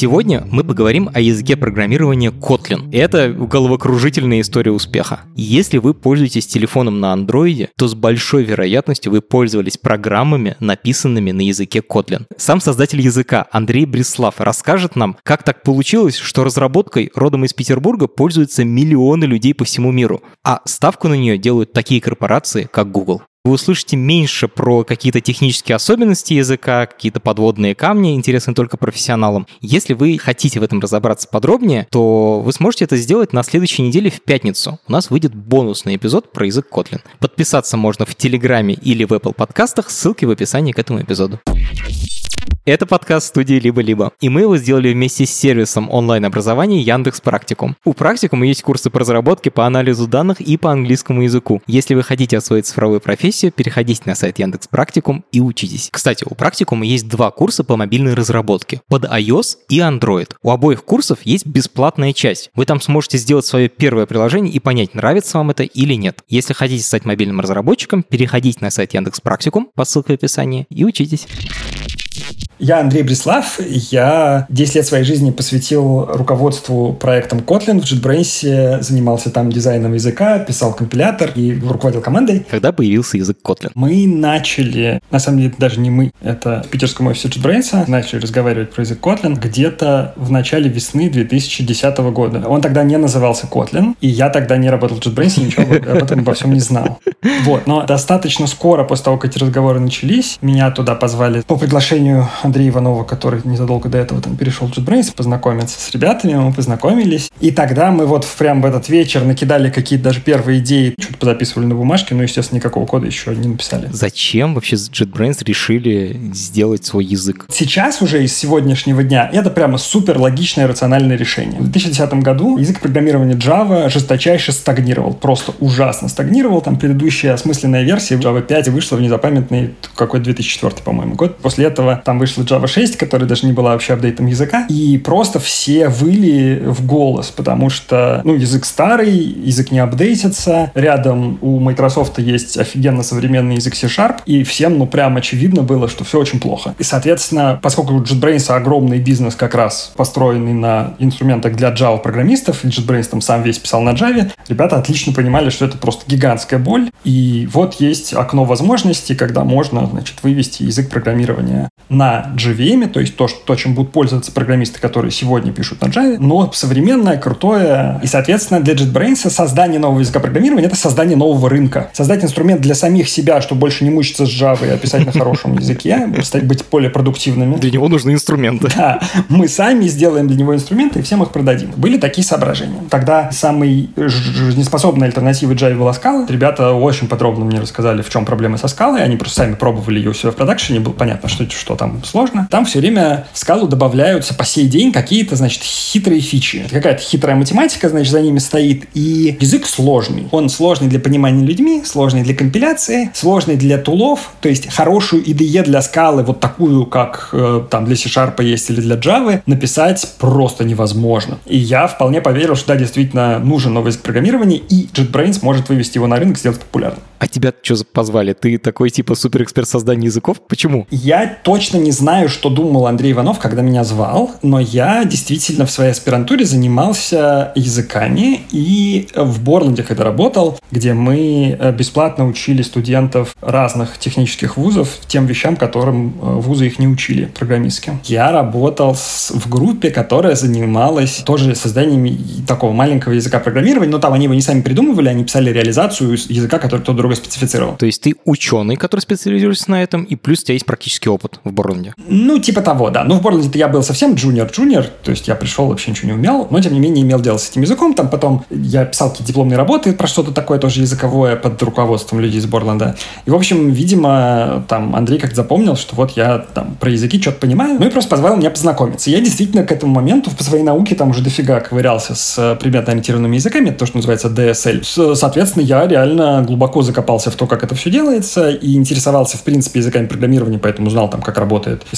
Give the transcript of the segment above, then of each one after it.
Сегодня мы поговорим о языке программирования Kotlin. Это головокружительная история успеха. Если вы пользуетесь телефоном на Android, то с большой вероятностью вы пользовались программами, написанными на языке Kotlin. Сам создатель языка Андрей Брислав расскажет нам, как так получилось, что разработкой родом из Петербурга пользуются миллионы людей по всему миру, а ставку на нее делают такие корпорации, как Google вы услышите меньше про какие-то технические особенности языка, какие-то подводные камни, интересные только профессионалам. Если вы хотите в этом разобраться подробнее, то вы сможете это сделать на следующей неделе в пятницу. У нас выйдет бонусный эпизод про язык Kotlin. Подписаться можно в Телеграме или в Apple подкастах, ссылки в описании к этому эпизоду. Это подкаст студии «Либо-либо», и мы его сделали вместе с сервисом онлайн-образования Яндекс Практикум. У Практикума есть курсы по разработке, по анализу данных и по английскому языку. Если вы хотите освоить цифровую профессию, переходите на сайт Яндекс Практикум и учитесь. Кстати, у Практикума есть два курса по мобильной разработке под iOS и Android. У обоих курсов есть бесплатная часть. Вы там сможете сделать свое первое приложение и понять, нравится вам это или нет. Если хотите стать мобильным разработчиком, переходите на сайт Яндекс Практикум по ссылке в описании и учитесь. Я Андрей Брислав. Я 10 лет своей жизни посвятил руководству проектом Kotlin. В JetBrains занимался там дизайном языка, писал компилятор и руководил командой. Когда появился язык Kotlin? Мы начали, на самом деле даже не мы, это в питерском офисе JetBrains, начали разговаривать про язык Kotlin где-то в начале весны 2010 года. Он тогда не назывался Kotlin, и я тогда не работал в JetBrains, ничего об этом обо всем не знал. Вот, но достаточно скоро после того, как эти разговоры начались, меня туда позвали по приглашению Андрея Иванова, который незадолго до этого там перешел в JetBrains, познакомиться с ребятами, мы познакомились. И тогда мы вот прям в этот вечер накидали какие-то даже первые идеи, что-то позаписывали на бумажке, но, естественно, никакого кода еще не написали. Зачем вообще JetBrains решили сделать свой язык? Сейчас уже из сегодняшнего дня это прямо супер логичное рациональное решение. В 2010 году язык программирования Java жесточайше стагнировал, просто ужасно стагнировал. Там предыдущая осмысленная версия Java 5 вышла в незапамятный какой 2004, по-моему, год. После этого там вышла Java 6, которая даже не была вообще апдейтом языка, и просто все выли в голос, потому что, ну, язык старый, язык не апдейтится, рядом у Microsoft есть офигенно современный язык C-Sharp, и всем, ну, прям очевидно было, что все очень плохо. И, соответственно, поскольку у JetBrains огромный бизнес как раз построенный на инструментах для Java-программистов, и JetBrains там сам весь писал на Java, ребята отлично понимали, что это просто гигантская боль, и вот есть окно возможностей, когда можно, значит, вывести язык программирования на JVM, то есть то, что, то, чем будут пользоваться программисты, которые сегодня пишут на Java, но современное, крутое. И, соответственно, для JetBrains создание нового языка программирования — это создание нового рынка. Создать инструмент для самих себя, чтобы больше не мучиться с Java и писать на хорошем языке, стать быть более продуктивными. Для него нужны инструменты. Да. Мы сами сделаем для него инструменты и всем их продадим. Были такие соображения. Тогда самый жизнеспособной альтернативой Java была Scala. Ребята очень подробно мне рассказали, в чем проблема со скалой. Они просто сами пробовали ее у себя в продакшене. Было понятно, что, что там сложно. Там все время в скалу добавляются по сей день какие-то, значит, хитрые фичи. Какая-то хитрая математика, значит, за ними стоит. И язык сложный. Он сложный для понимания людьми, сложный для компиляции, сложный для тулов. То есть хорошую IDE для скалы, вот такую, как э, там для C-Sharp есть или для Java, написать просто невозможно. И я вполне поверил, что да, действительно нужен новый язык программирования, и JetBrains может вывести его на рынок, сделать популярным. А тебя что позвали? Ты такой типа суперэксперт создания языков? Почему? Я точно не знаю, что думал Андрей Иванов, когда меня звал, но я действительно в своей аспирантуре занимался языками и в Борланде, когда работал, где мы э, бесплатно учили студентов разных технических вузов тем вещам, которым э, вузы их не учили, программистским. Я работал с, в группе, которая занималась тоже созданием такого маленького языка программирования, но там они его не сами придумывали, они писали реализацию языка, который кто-то другой специфицировал. То есть ты ученый, который специализируется на этом, и плюс у тебя есть практический опыт в Борланде. Ну, типа того, да. Ну, в Борланде я был совсем джуниор-джуниор, то есть я пришел, вообще ничего не умел, но, тем не менее, имел дело с этим языком. Там потом я писал какие-то дипломные работы про что-то такое тоже языковое под руководством людей из Борленда. И, в общем, видимо, там Андрей как-то запомнил, что вот я там про языки что-то понимаю, ну и просто позвал меня познакомиться. Я действительно к этому моменту по своей науке там уже дофига ковырялся с предметно-ориентированными языками, это то, что называется DSL. Соответственно, я реально глубоко закопался в то, как это все делается, и интересовался, в принципе, языками программирования, поэтому знал там, как работает и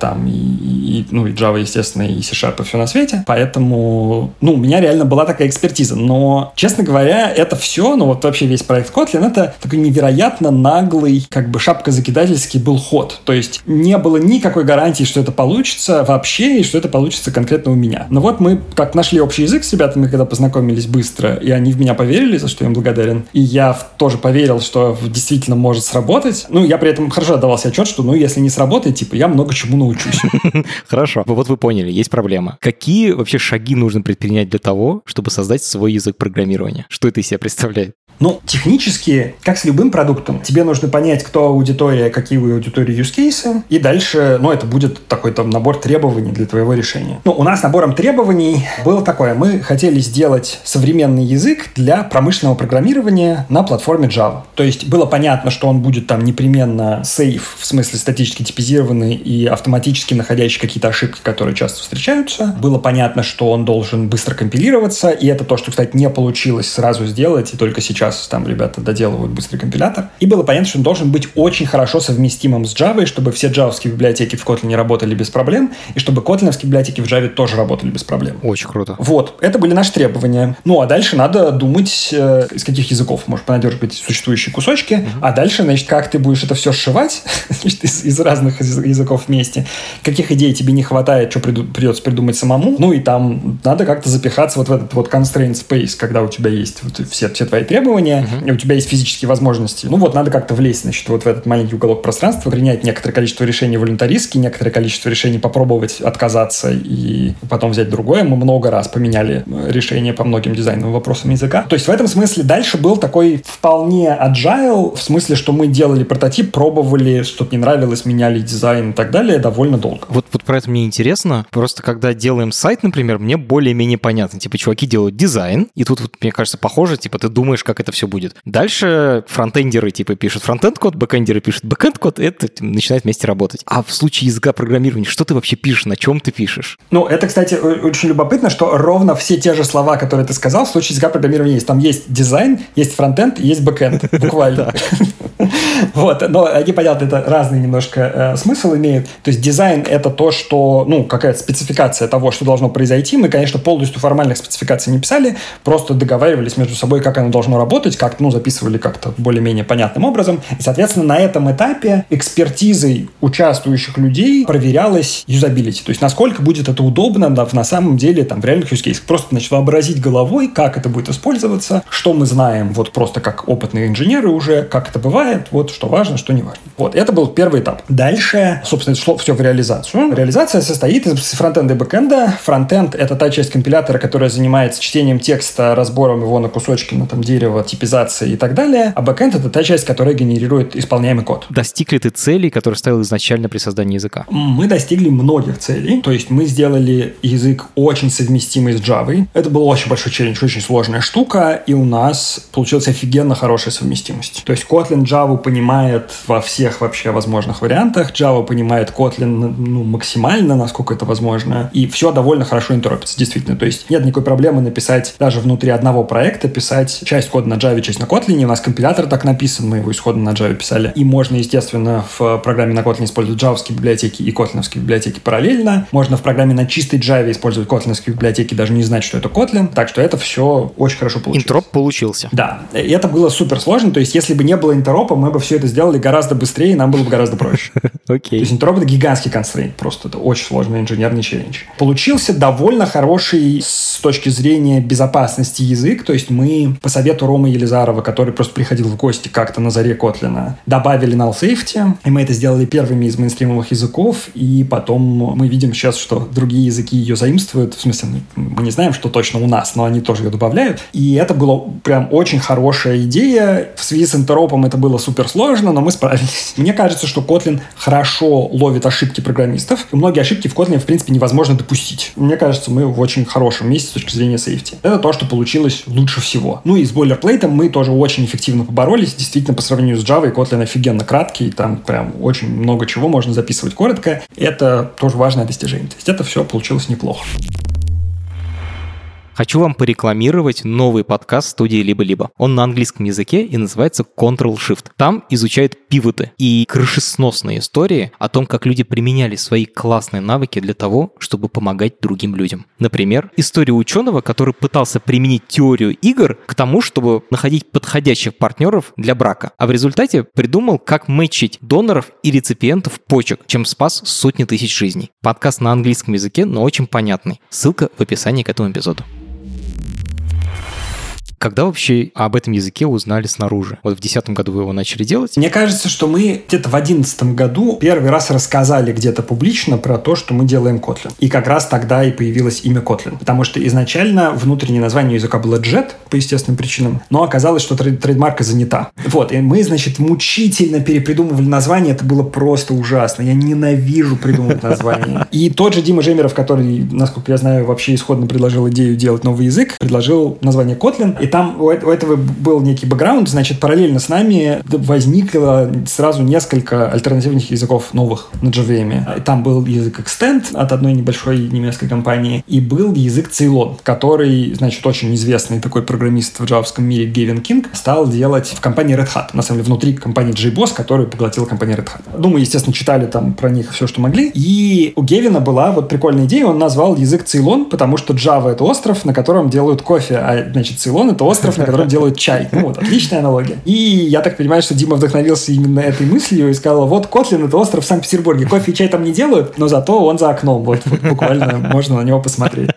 там, и, и, ну, и Java, естественно, и C-Sharp, и все на свете. Поэтому, ну, у меня реально была такая экспертиза. Но, честно говоря, это все, ну, вот вообще весь проект Kotlin, это такой невероятно наглый, как бы шапкозакидательский был ход. То есть не было никакой гарантии, что это получится вообще, и что это получится конкретно у меня. Но вот мы как нашли общий язык с ребятами, когда познакомились быстро, и они в меня поверили, за что я им благодарен. И я тоже поверил, что действительно может сработать. Ну, я при этом хорошо отдавал себе отчет, что, ну, если не сработает, типа, я много чему научусь. Хорошо. Вот вы поняли, есть проблема. Какие вообще шаги нужно предпринять для того, чтобы создать свой язык программирования? Что это из себя представляет? Ну, технически, как с любым продуктом, тебе нужно понять, кто аудитория, какие у аудитории use cases, и дальше, ну, это будет такой там набор требований для твоего решения. Ну, у нас набором требований было такое. Мы хотели сделать современный язык для промышленного программирования на платформе Java. То есть было понятно, что он будет там непременно safe, в смысле статически типизированный и автоматически находящий какие-то ошибки, которые часто встречаются. Было понятно, что он должен быстро компилироваться, и это то, что, кстати, не получилось сразу сделать, и только сейчас сейчас там ребята доделывают быстрый компилятор. И было понятно, что он должен быть очень хорошо совместимым с Java, чтобы все джавовские библиотеки в Kotlin работали без проблем, и чтобы котлиновские библиотеки в Java тоже работали без проблем. Очень круто. Вот, это были наши требования. Ну, а дальше надо думать, э, из каких языков может понадеживать существующие кусочки, uh-huh. а дальше, значит, как ты будешь это все сшивать значит, из, из разных языков вместе, каких идей тебе не хватает, что приду, придется придумать самому, ну и там надо как-то запихаться вот в этот вот constraint space, когда у тебя есть вот все, все твои требования, требования, uh-huh. у тебя есть физические возможности. Ну вот надо как-то влезть, значит, вот в этот маленький уголок пространства, принять некоторое количество решений волюнтаристски, некоторое количество решений попробовать отказаться и потом взять другое. Мы много раз поменяли э, решения по многим дизайновым вопросам языка. То есть в этом смысле дальше был такой вполне agile, в смысле, что мы делали прототип, пробовали, что-то не нравилось, меняли дизайн и так далее довольно долго. Вот, вот про это мне интересно. Просто когда делаем сайт, например, мне более-менее понятно. Типа, чуваки делают дизайн, и тут, вот, мне кажется, похоже, типа, ты думаешь, как это все будет. Дальше фронтендеры типа пишут фронтенд-код, бэкендеры пишут бэкенд-код, это начинает вместе работать. А в случае языка программирования, что ты вообще пишешь, на чем ты пишешь? Ну, это, кстати, очень любопытно, что ровно все те же слова, которые ты сказал, в случае языка программирования есть. Там есть дизайн, есть фронтенд, есть бэкенд, буквально. Вот, но они, понятно, это разный немножко э, смысл имеют. То есть дизайн — это то, что, ну, какая-то спецификация того, что должно произойти. Мы, конечно, полностью формальных спецификаций не писали, просто договаривались между собой, как оно должно работать, как, ну, записывали как-то более-менее понятным образом. И, соответственно, на этом этапе экспертизой участвующих людей проверялась юзабилити. То есть, насколько будет это удобно да, на самом деле там в реальных use cases. Просто, значит, вообразить головой, как это будет использоваться, что мы знаем вот просто как опытные инженеры уже, как это бывает, вот что важно, что не важно. Вот, это был первый этап. Дальше, собственно, шло все в реализацию. Реализация состоит из фронтенда и бэкенда. Фронтенд — это та часть компилятора, которая занимается чтением текста, разбором его на кусочки, на там дерево, типизацией и так далее. А бэкенд — это та часть, которая генерирует исполняемый код. Достиг ли ты целей, которые ставил изначально при создании языка? Мы достигли многих целей. То есть мы сделали язык очень совместимый с Java. Это был очень большой челлендж, очень сложная штука, и у нас получилась офигенно хорошая совместимость. То есть Kotlin Java понимает во всех вообще возможных вариантах. Java понимает Kotlin ну, максимально, насколько это возможно. И все довольно хорошо интеропится, действительно. То есть нет никакой проблемы написать даже внутри одного проекта, писать часть кода на Java, часть на Kotlin. У нас компилятор так написан, мы его исходно на Java писали. И можно, естественно, в программе на Kotlin использовать джавские библиотеки и котлиновские библиотеки параллельно. Можно в программе на чистой Java использовать котлиновские библиотеки, даже не знать, что это Kotlin. Так что это все очень хорошо получилось. Интроп получился. Да. И это было супер сложно. То есть если бы не было интеропа, мы бы все это сделали гораздо быстрее, и нам было бы гораздо проще. Окей. То есть интероп — это гигантский констрейнт. Просто это очень сложный инженерный челлендж. Получился довольно хороший с точки зрения безопасности язык. То есть мы по совету Ромы Елизарова, который просто приходил в гости как-то на заре Котлина, добавили null safety, и мы это сделали первыми из мейнстримовых языков, и потом мы видим сейчас, что другие языки ее заимствуют. В смысле, мы не знаем, что точно у нас, но они тоже ее добавляют. И это была прям очень хорошая идея. В связи с интеропом это было супер сложно, но мы справились. Мне кажется, что Kotlin хорошо ловит ошибки программистов. И многие ошибки в Kotlin, в принципе, невозможно допустить. Мне кажется, мы в очень хорошем месте с точки зрения сейфти. Это то, что получилось лучше всего. Ну и с бойлерплейтом мы тоже очень эффективно поборолись. Действительно, по сравнению с Java, Kotlin офигенно краткий. Там прям очень много чего можно записывать коротко. Это тоже важное достижение. То есть это все получилось неплохо. Хочу вам порекламировать новый подкаст студии «Либо-либо». Он на английском языке и называется Control-Shift. Там изучают пивоты и крышесносные истории о том, как люди применяли свои классные навыки для того, чтобы помогать другим людям. Например, история ученого, который пытался применить теорию игр к тому, чтобы находить подходящих партнеров для брака, а в результате придумал, как мэчить доноров и реципиентов почек, чем спас сотни тысяч жизней. Подкаст на английском языке, но очень понятный. Ссылка в описании к этому эпизоду. Когда вообще об этом языке узнали снаружи? Вот в 2010 году вы его начали делать? Мне кажется, что мы где-то в 2011 году первый раз рассказали где-то публично про то, что мы делаем Kotlin. И как раз тогда и появилось имя Kotlin. Потому что изначально внутреннее название языка было Jet, по естественным причинам, но оказалось, что трейд трейдмарка занята. Вот, и мы, значит, мучительно перепридумывали название, это было просто ужасно. Я ненавижу придумывать название. И тот же Дима Жемеров, который, насколько я знаю, вообще исходно предложил идею делать новый язык, предложил название Kotlin. И там у этого был некий бэкграунд, значит, параллельно с нами возникло сразу несколько альтернативных языков новых на JVM. И там был язык Extend от одной небольшой немецкой компании, и был язык Ceylon, который, значит, очень известный такой программист в джавском мире Гевин Кинг стал делать в компании Red Hat, на самом деле внутри компании JBoss, которую поглотила компания Red Hat. Ну, мы, естественно, читали там про них все, что могли, и у Гевина была вот прикольная идея, он назвал язык Ceylon, потому что Java — это остров, на котором делают кофе, а, значит, Ceylon — это остров, на котором делают чай. Ну вот, отличная аналогия. И я так понимаю, что Дима вдохновился именно этой мыслью и сказал, вот Котлин — это остров в Санкт-Петербурге. Кофе и чай там не делают, но зато он за окном. Вот, вот буквально можно на него посмотреть.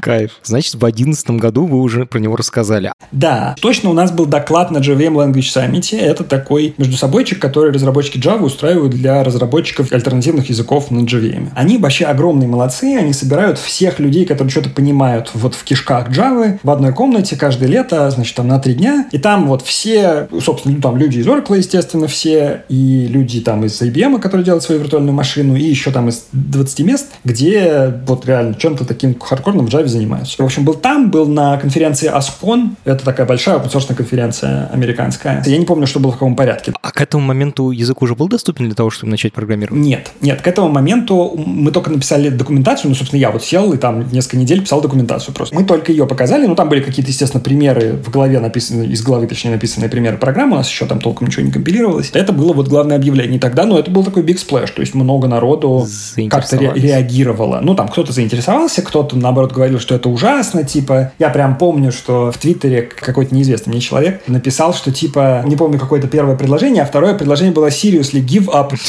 Кайф. Значит, в 2011 году вы уже про него рассказали. Да, точно у нас был доклад на JVM Language Summit. Это такой между собойчик, который разработчики Java устраивают для разработчиков альтернативных языков на JVM. Они вообще огромные молодцы, они собирают всех людей, которые что-то понимают вот в кишках Java в одной комнате каждое лето, значит, там на три дня. И там вот все, собственно, ну, там люди из Oracle, естественно, все, и люди там из IBM, которые делают свою виртуальную машину, и еще там из 20 мест, где вот реально чем-то таким хардкорным в Java занимаются. В общем, был там, был на конференции ASCON. Это такая большая open конференция американская. Я не помню, что было в каком порядке. А к этому моменту язык уже был доступен для того, чтобы начать программировать? Нет, нет. К этому моменту мы только написали документацию. Ну, собственно, я вот сел и там несколько недель писал документацию просто. Мы только ее показали. Ну, там были какие-то, естественно, примеры в голове написаны, из головы, точнее, написанные примеры программы. У нас еще там толком ничего не компилировалось. Это было вот главное объявление. Тогда, ну, это был такой big splash. То есть много народу как-то ре- реагировало. Ну, там кто-то заинтересовался, кто-то, наоборот, говорил, что это ужасно, типа, я прям помню, что в Твиттере какой-то неизвестный мне человек написал, что, типа, не помню какое-то первое предложение, а второе предложение было seriously give up.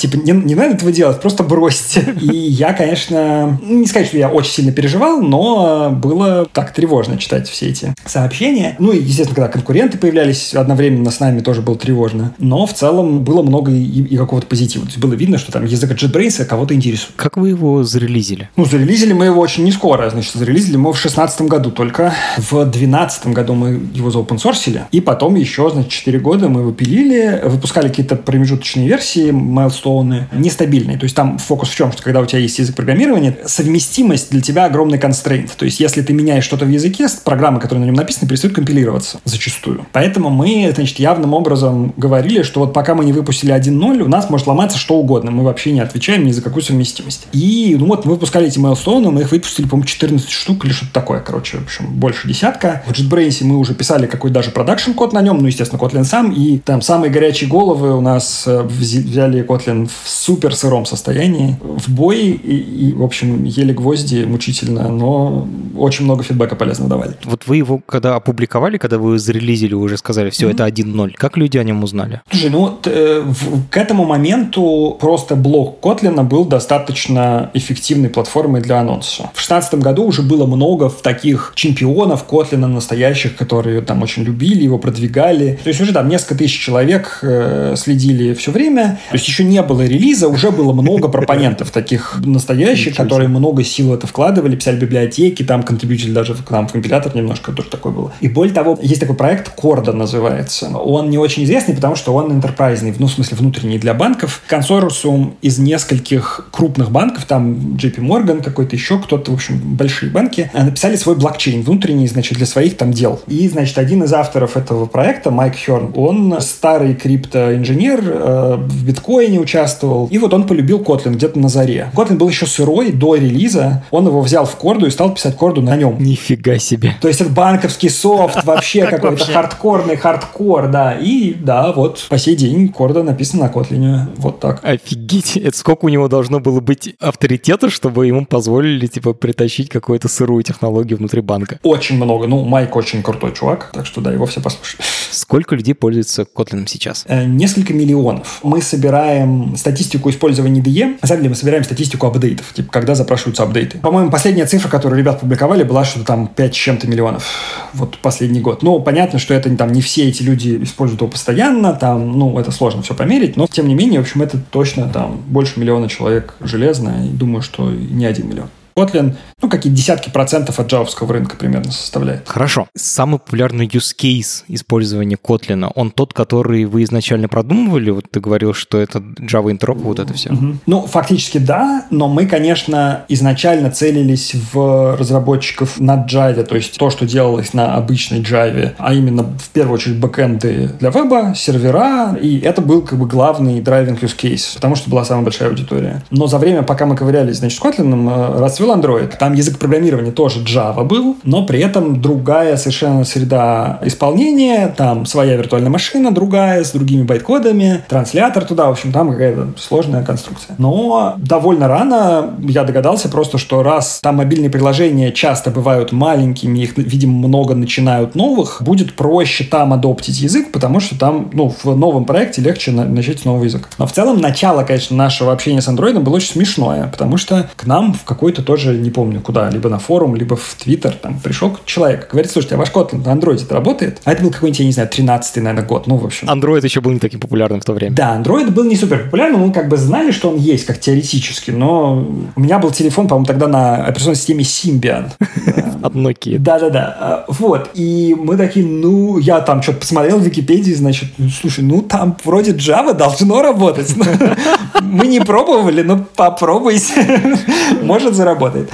Типа, не, не надо этого делать, просто бросьте. И я, конечно, не сказать, что я очень сильно переживал, но было так тревожно читать все эти сообщения. Ну и, естественно, когда конкуренты появлялись одновременно с нами, тоже было тревожно. Но в целом было много и, и какого-то позитива. То есть было видно, что там язык JetBrains кого-то интересует. Как вы его зарелизили? Ну, зарелизили мы его очень не скоро. Значит, зарелизили мы в 16 году только. В 12 году мы его заопенсорсили. И потом еще, значит, 4 года мы его пилили, выпускали какие-то промежуточные версии, майлстоуны, нестабильные. То есть там фокус в чем? Что когда у тебя есть язык программирования, совместимость для тебя огромный констрейнт. То есть если ты меняешь что-то в языке, программы, которые на нем написаны, перестают компилироваться зачастую. Поэтому мы, значит, явным образом говорили, что вот пока мы не выпустили 1.0, у нас может ломаться что угодно. Мы вообще не отвечаем ни за какую совместимость. И ну вот мы выпускали эти майлстоуны, мы их выпустили, по-моему, 14 штук или что-то такое, короче, в общем, больше десятка. В JetBrains мы уже писали какой-то даже продакшн код на нем, ну, естественно, Kotlin сам, и там самые горячие головы у нас э, взяли Kotlin в супер сыром состоянии, в бой, и, и, в общем, ели гвозди мучительно, но очень много фидбэка полезно давали. Вот вы его когда опубликовали, когда вы зарелизили, вы уже сказали, все, mm-hmm. это 1.0. Как люди о нем узнали? Слушай, ну, э, в, к этому моменту просто блок Kotlin был достаточно эффективной платформой для анонса. В 2016 году году уже было много таких чемпионов Котлина настоящих, которые там очень любили его, продвигали. То есть уже там несколько тысяч человек э, следили все время. То есть еще не было релиза, уже было много пропонентов таких настоящих, которые много сил в это вкладывали, писали библиотеки, там контрибьютили даже к нам в компилятор немножко, тоже такое было. И более того, есть такой проект Корда называется. Он не очень известный, потому что он интерпрайзный, ну, в смысле, внутренний для банков. Консорциум из нескольких крупных банков, там JP Morgan какой-то еще кто-то, в общем, большие банки, э, написали свой блокчейн внутренний, значит, для своих там дел. И, значит, один из авторов этого проекта, Майк Херн, он старый криптоинженер, э, в биткоине участвовал, и вот он полюбил Kotlin где-то на заре. Kotlin был еще сырой до релиза, он его взял в Corda и стал писать Corda на нем. Нифига себе. То есть это банковский софт, вообще какой-то хардкорный хардкор, да. И да, вот по сей день Corda написана на Kotlin. Вот так. Офигеть. Это сколько у него должно было быть авторитета, чтобы ему позволили, типа, притащить какую-то сырую технологию внутри банка? Очень много. Ну, Майк очень крутой чувак, так что да, его все послушали. Сколько людей пользуются Kotlin сейчас? Э, несколько миллионов. Мы собираем статистику использования IDE. На самом деле мы собираем статистику апдейтов, типа, когда запрашиваются апдейты. По-моему, последняя цифра, которую ребят публиковали, была что-то там 5 с чем-то миллионов. Вот последний год. Ну, понятно, что это там не все эти люди используют его постоянно, там, ну, это сложно все померить, но, тем не менее, в общем, это точно там больше миллиона человек железно, и думаю, что не один миллион. Kotlin, ну, какие десятки процентов от джавовского рынка примерно составляет. Хорошо. Самый популярный use case использования Kotlin, он тот, который вы изначально продумывали? Вот ты говорил, что это Java Interop, вот это все. Угу. Ну, фактически да, но мы, конечно, изначально целились в разработчиков на Java, то есть то, что делалось на обычной Java, а именно в первую очередь бэкэнды для веба, сервера, и это был как бы главный драйвинг use case, потому что была самая большая аудитория. Но за время, пока мы ковырялись, значит, Kotlin, расцвел был Android. Там язык программирования тоже Java был, но при этом другая совершенно среда исполнения, там своя виртуальная машина другая, с другими байткодами, транслятор туда, в общем, там какая-то сложная конструкция. Но довольно рано я догадался просто, что раз там мобильные приложения часто бывают маленькими, их, видимо, много начинают новых, будет проще там адоптить язык, потому что там, ну, в новом проекте легче на- начать с нового языка. Но в целом начало, конечно, нашего общения с Android было очень смешное, потому что к нам в какой-то тоже тоже не помню куда, либо на форум, либо в Твиттер, там пришел человек, говорит, слушайте, а ваш Kotlin на андроиде работает? А это был какой-нибудь, я не знаю, 13-й, наверное, год, ну, в общем. Android еще был не таким популярным в то время. Да, Android был не супер популярным, мы как бы знали, что он есть, как теоретически, но у меня был телефон, по-моему, тогда на операционной системе Symbian. От Nokia. Да-да-да. А, вот. И мы такие, ну, я там что-то посмотрел в Википедии, значит, слушай, ну, там вроде Java должно работать. Мы не пробовали, но попробуйте. Может, заработает.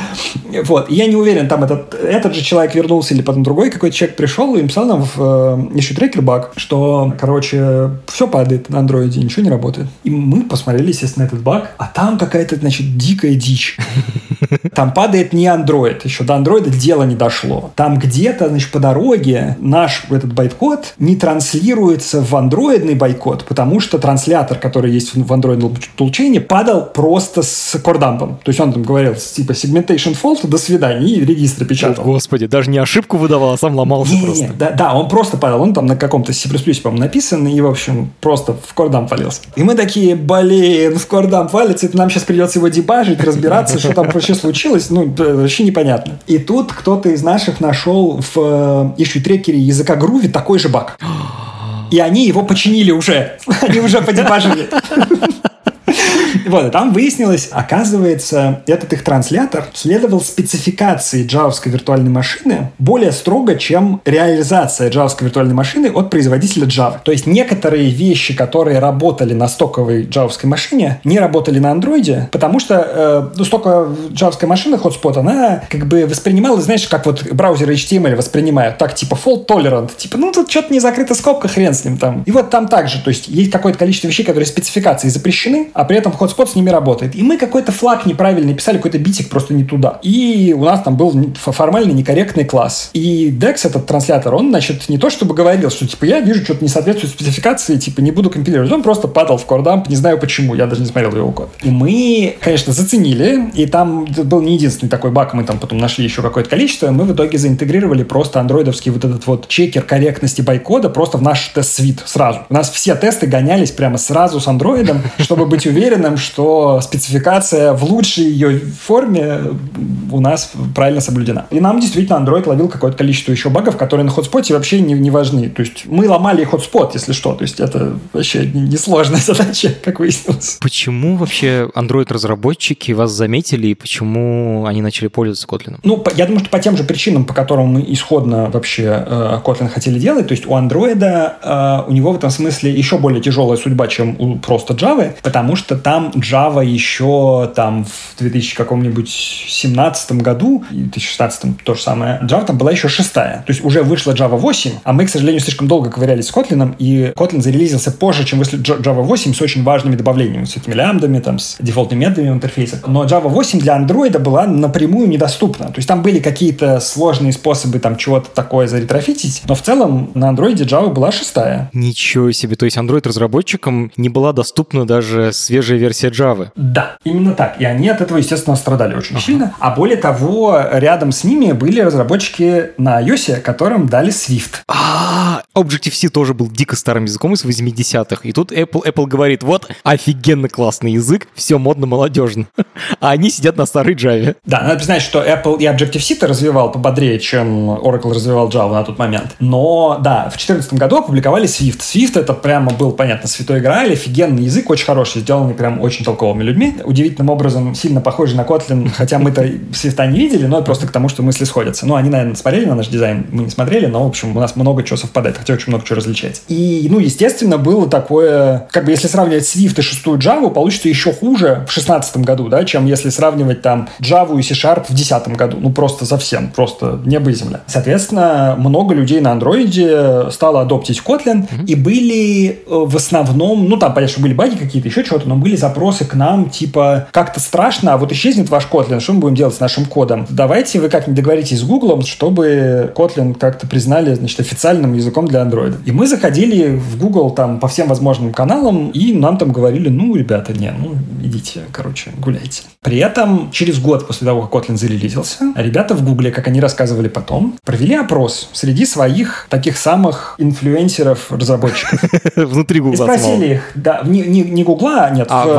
Вот. я не уверен, там этот, этот же человек вернулся или потом другой какой-то человек пришел и написал нам в э, issue tracker баг, что, короче, все падает на андроиде, ничего не работает. И мы посмотрели, естественно, этот баг, а там какая-то, значит, дикая дичь. Там падает не Android, еще до андроида дело не дошло. Там где-то, значит, по дороге наш этот байткод не транслируется в андроидный байткод, потому что транслятор, который есть в андроидном toolchain е, падал просто с core dump ом. То есть он там говорил, типа, segmentation fault, до свидания, и регистр печатал. О, господи, даже не ошибку выдавал, а сам ломался не, просто. Не, да, да, он просто падал, он там на каком-то C++, по-моему, написан, и, в общем, просто в core dump валился. И мы такие, блин, в core dump валится, это нам сейчас придется его дебажить, разбираться, что там вообще случилось, ну, вообще непонятно. И тут кто-то из наших нашел в issue э, языка Groovy такой же баг. И они его починили уже. Они уже подебажили. Вот, и там выяснилось, оказывается, этот их транслятор следовал спецификации джавовской виртуальной машины более строго, чем реализация джавовской виртуальной машины от производителя Java. То есть некоторые вещи, которые работали на стоковой джавовской машине, не работали на андроиде, потому что э, ну, стоковая джавовская машина, Hotspot, она как бы воспринимала, знаешь, как вот браузеры HTML воспринимают, так типа fault tolerant, типа, ну тут что-то не закрыта скобка, хрен с ним там. И вот там также, то есть есть какое-то количество вещей, которые спецификации запрещены, а при этом Hotspot с ними работает. И мы какой-то флаг неправильно писали, какой-то битик просто не туда. И у нас там был формально некорректный класс. И DEX, этот транслятор, он, значит, не то чтобы говорил, что, типа, я вижу, что-то не соответствует спецификации, типа, не буду компилировать. Он просто падал в кордамп, не знаю почему, я даже не смотрел его код. И мы, конечно, заценили, и там был не единственный такой баг, мы там потом нашли еще какое-то количество, мы в итоге заинтегрировали просто андроидовский вот этот вот чекер корректности байкода просто в наш тест-свит сразу. У нас все тесты гонялись прямо сразу с андроидом, чтобы быть быть уверенным, что спецификация в лучшей ее форме у нас правильно соблюдена. И нам действительно Android ловил какое-то количество еще багов, которые на хотспоте вообще не, не важны. То есть мы ломали хотспот, если что. То есть это вообще несложная задача, как выяснилось. Почему вообще Android-разработчики вас заметили и почему они начали пользоваться Kotlin? Ну, я думаю, что по тем же причинам, по которым мы исходно вообще э, Kotlin хотели делать. То есть у Android э, у него в этом смысле еще более тяжелая судьба, чем у просто Java, потому что там Java еще там в 2000 каком-нибудь 17 году, и 2016 то же самое, Java там была еще шестая. То есть уже вышла Java 8, а мы, к сожалению, слишком долго ковырялись с Kotlin, и Kotlin зарелизился позже, чем вышла Java 8 с очень важными добавлениями, с этими лямбдами, там, с дефолтными методами в интерфейсах. Но Java 8 для Android была напрямую недоступна. То есть там были какие-то сложные способы там чего-то такое заретрофитить, но в целом на Android Java была шестая. Ничего себе, то есть Android-разработчикам не была доступна даже свежая версия Java. Да, именно так. И они от этого, естественно, страдали очень ага. сильно. А более того, рядом с ними были разработчики на iOS, которым дали Swift. А, Objective-C тоже был дико старым языком из 80-х. И тут Apple, Apple говорит, вот, офигенно классный язык, все модно, молодежно. А они сидят на старой Java. Да, надо признать, что Apple и Objective-C развивал пободрее, чем Oracle развивал Java на тот момент. Но, да, в 2014 году опубликовали Swift. Swift это прямо был, понятно, святой Грааль, офигенный язык, очень хороший, сделанный прям очень толковыми людьми. Удивительным образом сильно похожий на Kotlin, хотя мы-то Swift не видели, но просто к тому, что мысли сходятся. Ну, они, наверное, смотрели на наш дизайн, мы не смотрели, но, в общем, у нас много чего совпадает, хотя очень много чего различается. И, ну, естественно, было такое, как бы, если сравнивать Swift и шестую Java, получится еще хуже в шестнадцатом году, да, чем если сравнивать там Java и C-Sharp в десятом году. Ну, просто совсем, просто небо и земля. Соответственно, много людей на андроиде стало адоптить Kotlin, mm-hmm. и были э, в основном, ну, там, понятно, что были баги какие-то, еще чего-то, но были запросы к нам, типа, как-то страшно, а вот исчезнет ваш Kotlin, что мы будем делать с нашим кодом? Давайте вы как-нибудь договоритесь с Google, чтобы Kotlin как-то признали, значит, официальным языком для Android. И мы заходили в Google там по всем возможным каналам, и нам там говорили, ну, ребята, не, ну, идите, короче, гуляйте. При этом через год после того, как Kotlin зарелизился, ребята в Гугле, как они рассказывали потом, провели опрос среди своих таких самых инфлюенсеров-разработчиков. Внутри Гугла. И спросили их, да, не, Гугла, нет, а в,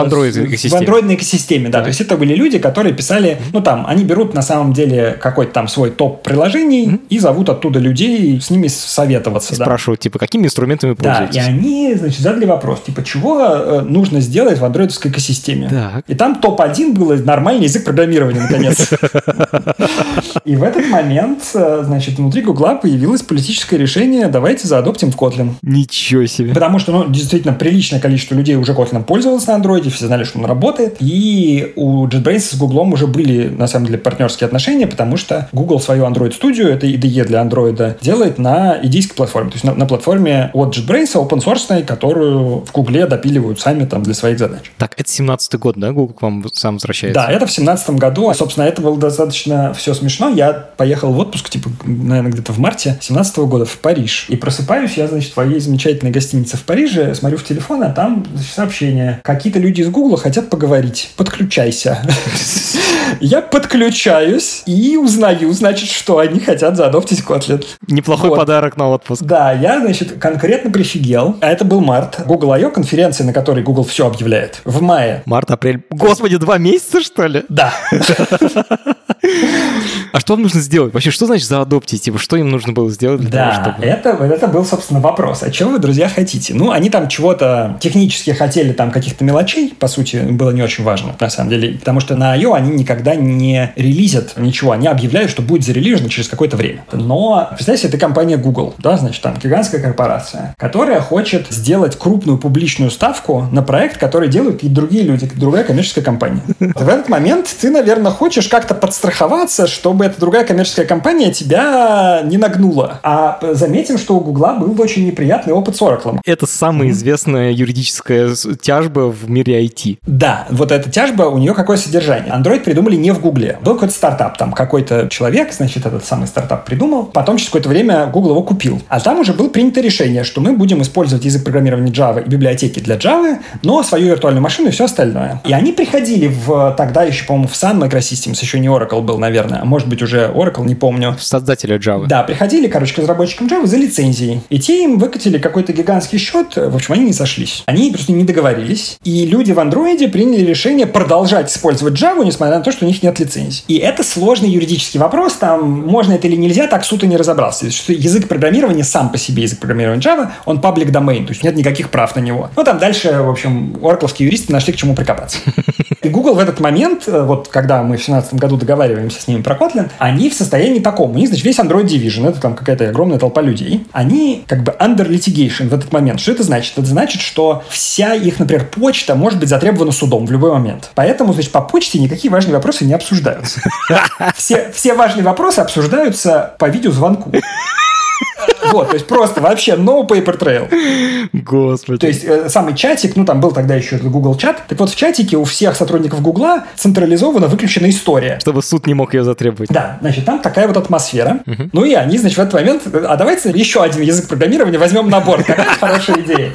андроидной экосистеме, да. То есть это были люди, которые писали, ну там, они берут на самом деле какой-то там свой топ приложений и зовут оттуда людей с ними советоваться. Спрашивают, типа, какими инструментами пользуетесь? Да, и они, значит, задали вопрос, типа, чего э, нужно сделать в андроидовской экосистеме? Так. И там топ-1 был нормальный язык программирования, наконец. И в этот момент, э, значит, внутри Гугла появилось политическое решение, давайте заадоптим в Kotlin. Ничего себе. Потому что, ну, действительно, приличное количество людей уже Kotlin пользовалось на андроиде, все знали, что он работает. И у JetBrains с Гуглом уже были, на самом деле, партнерские отношения, потому что Google свою Android-студию, это IDE для Android, делает на идейской платформе. То есть на, на платформе от JetBrains, open source, которую в Гугле допиливают сами там для своих задач. Так, это 17 год, да, Google к вам сам возвращается? Да, это в 17 году. Собственно, это было достаточно все смешно. Я поехал в отпуск, типа, наверное, где-то в марте 17 года в Париж. И просыпаюсь я, значит, в твоей замечательной гостинице в Париже, смотрю в телефон, а там значит, сообщение. Какие-то люди из Гугла хотят поговорить. Подключайся. Я подключаюсь и узнаю, значит, что они хотят заадоптить Kotlin. Неплохой подарок на отпуск. Да, я, значит, конкретно прифигел. А это был март. Google I.O. конференция, на которой Google все объявляет. В мае. Март, апрель. Господи, два месяца, что ли? Да. А что вам нужно сделать? Вообще, что значит заадоптить? Типа, что им нужно было сделать для да, того, чтобы... это, это был, собственно, вопрос. А чего вы, друзья, хотите? Ну, они там чего-то технически хотели, там, каких-то мелочей, по сути, было не очень важно, на самом деле. Потому что на I.O. они никогда не релизят ничего. Они объявляют, что будет зарелижено через какое-то время. Но, представьте, это компания Google, да, значит, там, гигантская корпорация, которая хочет сделать крупную публичную ставку на проект, который делают и другие люди, другая коммерческая компания. В этот момент ты, наверное, хочешь как-то подстраховаться, чтобы эта другая коммерческая компания тебя не нагнула. А заметим, что у Гугла был очень неприятный опыт с Oracle. Это самая известная юридическая тяжба в мире IT. Да, вот эта тяжба, у нее какое содержание? Android придумали не в Гугле. Был какой-то стартап, там какой-то человек, значит, этот самый стартап придумал, потом через какое-то время Google его купил. А там уже было принято решение, что мы будем использовать язык программирования Java и библиотеки для Java, но свою виртуальную машину и все остальное. И они приходили в тогда еще, по-моему, в Sun Microsystems, еще не Oracle был, наверное, а может быть уже Oracle, не помню. Создатели Java. Да, приходили, короче, к разработчикам Java за лицензией. И те им выкатили какой-то гигантский счет. В общем, они не сошлись. Они просто не договорились. И люди в андроиде приняли решение продолжать использовать Java, несмотря на то, что у них нет лицензий. И это сложный юридический вопрос. Там можно это или нельзя, так суд и не разобрался. Что язык программирования сам по себе, язык программирования Java, он public domain, то есть нет никаких прав на него. Ну, там дальше, в общем, оркловские юристы нашли к чему прикопаться. И Google в этот момент, э, вот когда мы в 2017 году договариваемся с ними про Kotlin, они в состоянии таком. У них, значит, весь Android Division, это там какая-то огромная толпа людей. Они как бы under litigation в этот момент. Что это значит? Это значит, что вся их, например, почта может быть затребована судом в любой момент. Поэтому, значит, по почте никакие важные вопросы не обсуждаются. Все, все важные вопросы обсуждаются по видеозвонку. Вот, то есть просто вообще no paper trail. Господи. То есть э, самый чатик, ну там был тогда еще Google чат, так вот в чатике у всех сотрудников Гугла централизованно выключена история. Чтобы суд не мог ее затребовать. Да, значит, там такая вот атмосфера. Ну и они, значит, в этот момент, а давайте еще один язык программирования возьмем на борт. Какая хорошая идея.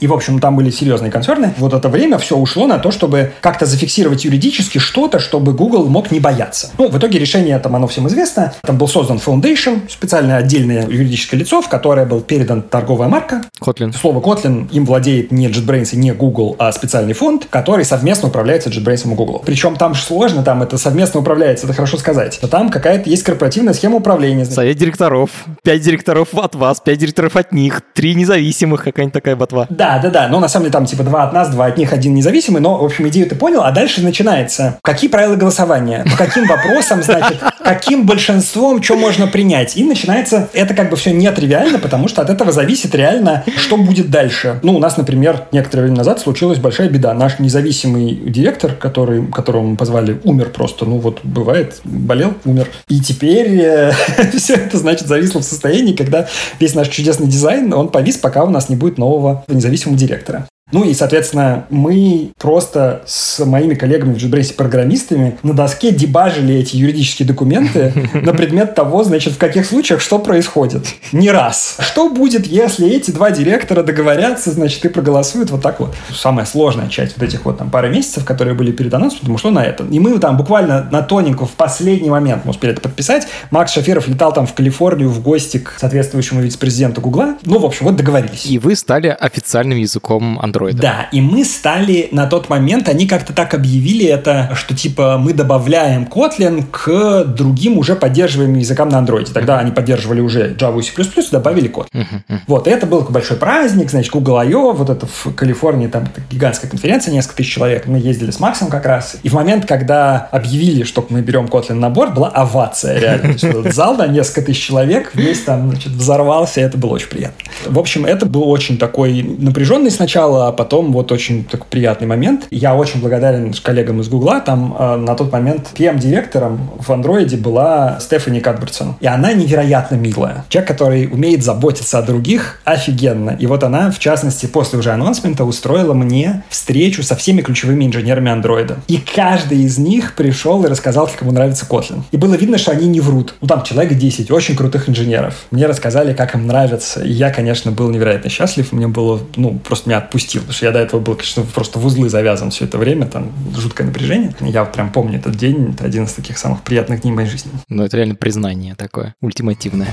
И, в общем, там были серьезные концерны. Вот это время все ушло на то, чтобы как-то зафиксировать юридически что-то, чтобы Google мог не бояться. Ну, в итоге решение, там, оно всем известно. Там был создан Foundation, специальное отдельное юридическое лицо, в которое был передан торговая марка. Kotlin. Слово Kotlin им владеет не JetBrains и не Google, а специальный фонд, который совместно управляется JetBrains и Google. Причем там же сложно, там это совместно управляется, это хорошо сказать. Но там какая-то есть корпоративная схема управления. Совет директоров. Пять директоров от вас, пять директоров от них, три независимых, какая-нибудь такая ботва. Да, да, да. Но на самом деле там типа два от нас, два от них, один независимый. Но, в общем, идею ты понял. А дальше начинается. Какие правила голосования? По каким вопросам, значит, каким большинством, что можно принять? И начинается, это как бы все нетривиально, потому что от этого зависит реально, что будет дальше. Ну, у нас, например, некоторое время назад случилась большая беда. Наш независимый директор, который, которого мы позвали, умер просто. Ну, вот бывает, болел, умер. И теперь э, все это, значит, зависло в состоянии, когда весь наш чудесный дизайн, он повис, пока у нас не будет нового независимого директора. Ну и, соответственно, мы просто с моими коллегами в JetBrains программистами на доске дебажили эти юридические документы на предмет того, значит, в каких случаях что происходит. Не раз. Что будет, если эти два директора договорятся, значит, и проголосуют вот так вот. Самая сложная часть вот этих вот там пары месяцев, которые были перед анонсом, потому что на это. И мы там буквально на тоненько в последний момент мы успели это подписать. Макс Шаферов летал там в Калифорнию в гости к соответствующему вице-президенту Гугла. Ну, в общем, вот договорились. И вы стали официальным языком Android. Да, и мы стали на тот момент, они как-то так объявили это, что типа мы добавляем Kotlin к другим уже поддерживаемым языкам на Android. Тогда они поддерживали уже Java и C++, добавили Kotlin. Вот, и это был большой праздник, значит, Google I.O., вот это в Калифорнии, там гигантская конференция, несколько тысяч человек. Мы ездили с Максом как раз. И в момент, когда объявили, что мы берем Kotlin на борт, была овация реально. Зал на несколько тысяч человек, весь там, значит, взорвался, и это было очень приятно. В общем, это был очень такой напряженный сначала, а потом вот очень такой приятный момент. Я очень благодарен коллегам из Гугла. Там э, на тот момент PM-директором в андроиде была Стефани Кадбертсон. И она невероятно милая. Человек, который умеет заботиться о других, офигенно. И вот она, в частности, после уже анонсмента устроила мне встречу со всеми ключевыми инженерами андроида. И каждый из них пришел и рассказал, как ему нравится Kotlin. И было видно, что они не врут. Ну, там человек 10 очень крутых инженеров. Мне рассказали, как им нравится. И я, конечно, был невероятно счастлив. Мне было, ну, просто меня отпустил. Потому что я до этого был, конечно, просто в узлы завязан все это время. Там жуткое напряжение. Я вот прям помню этот день. Это один из таких самых приятных дней моей жизни. Ну, это реально признание такое, ультимативное.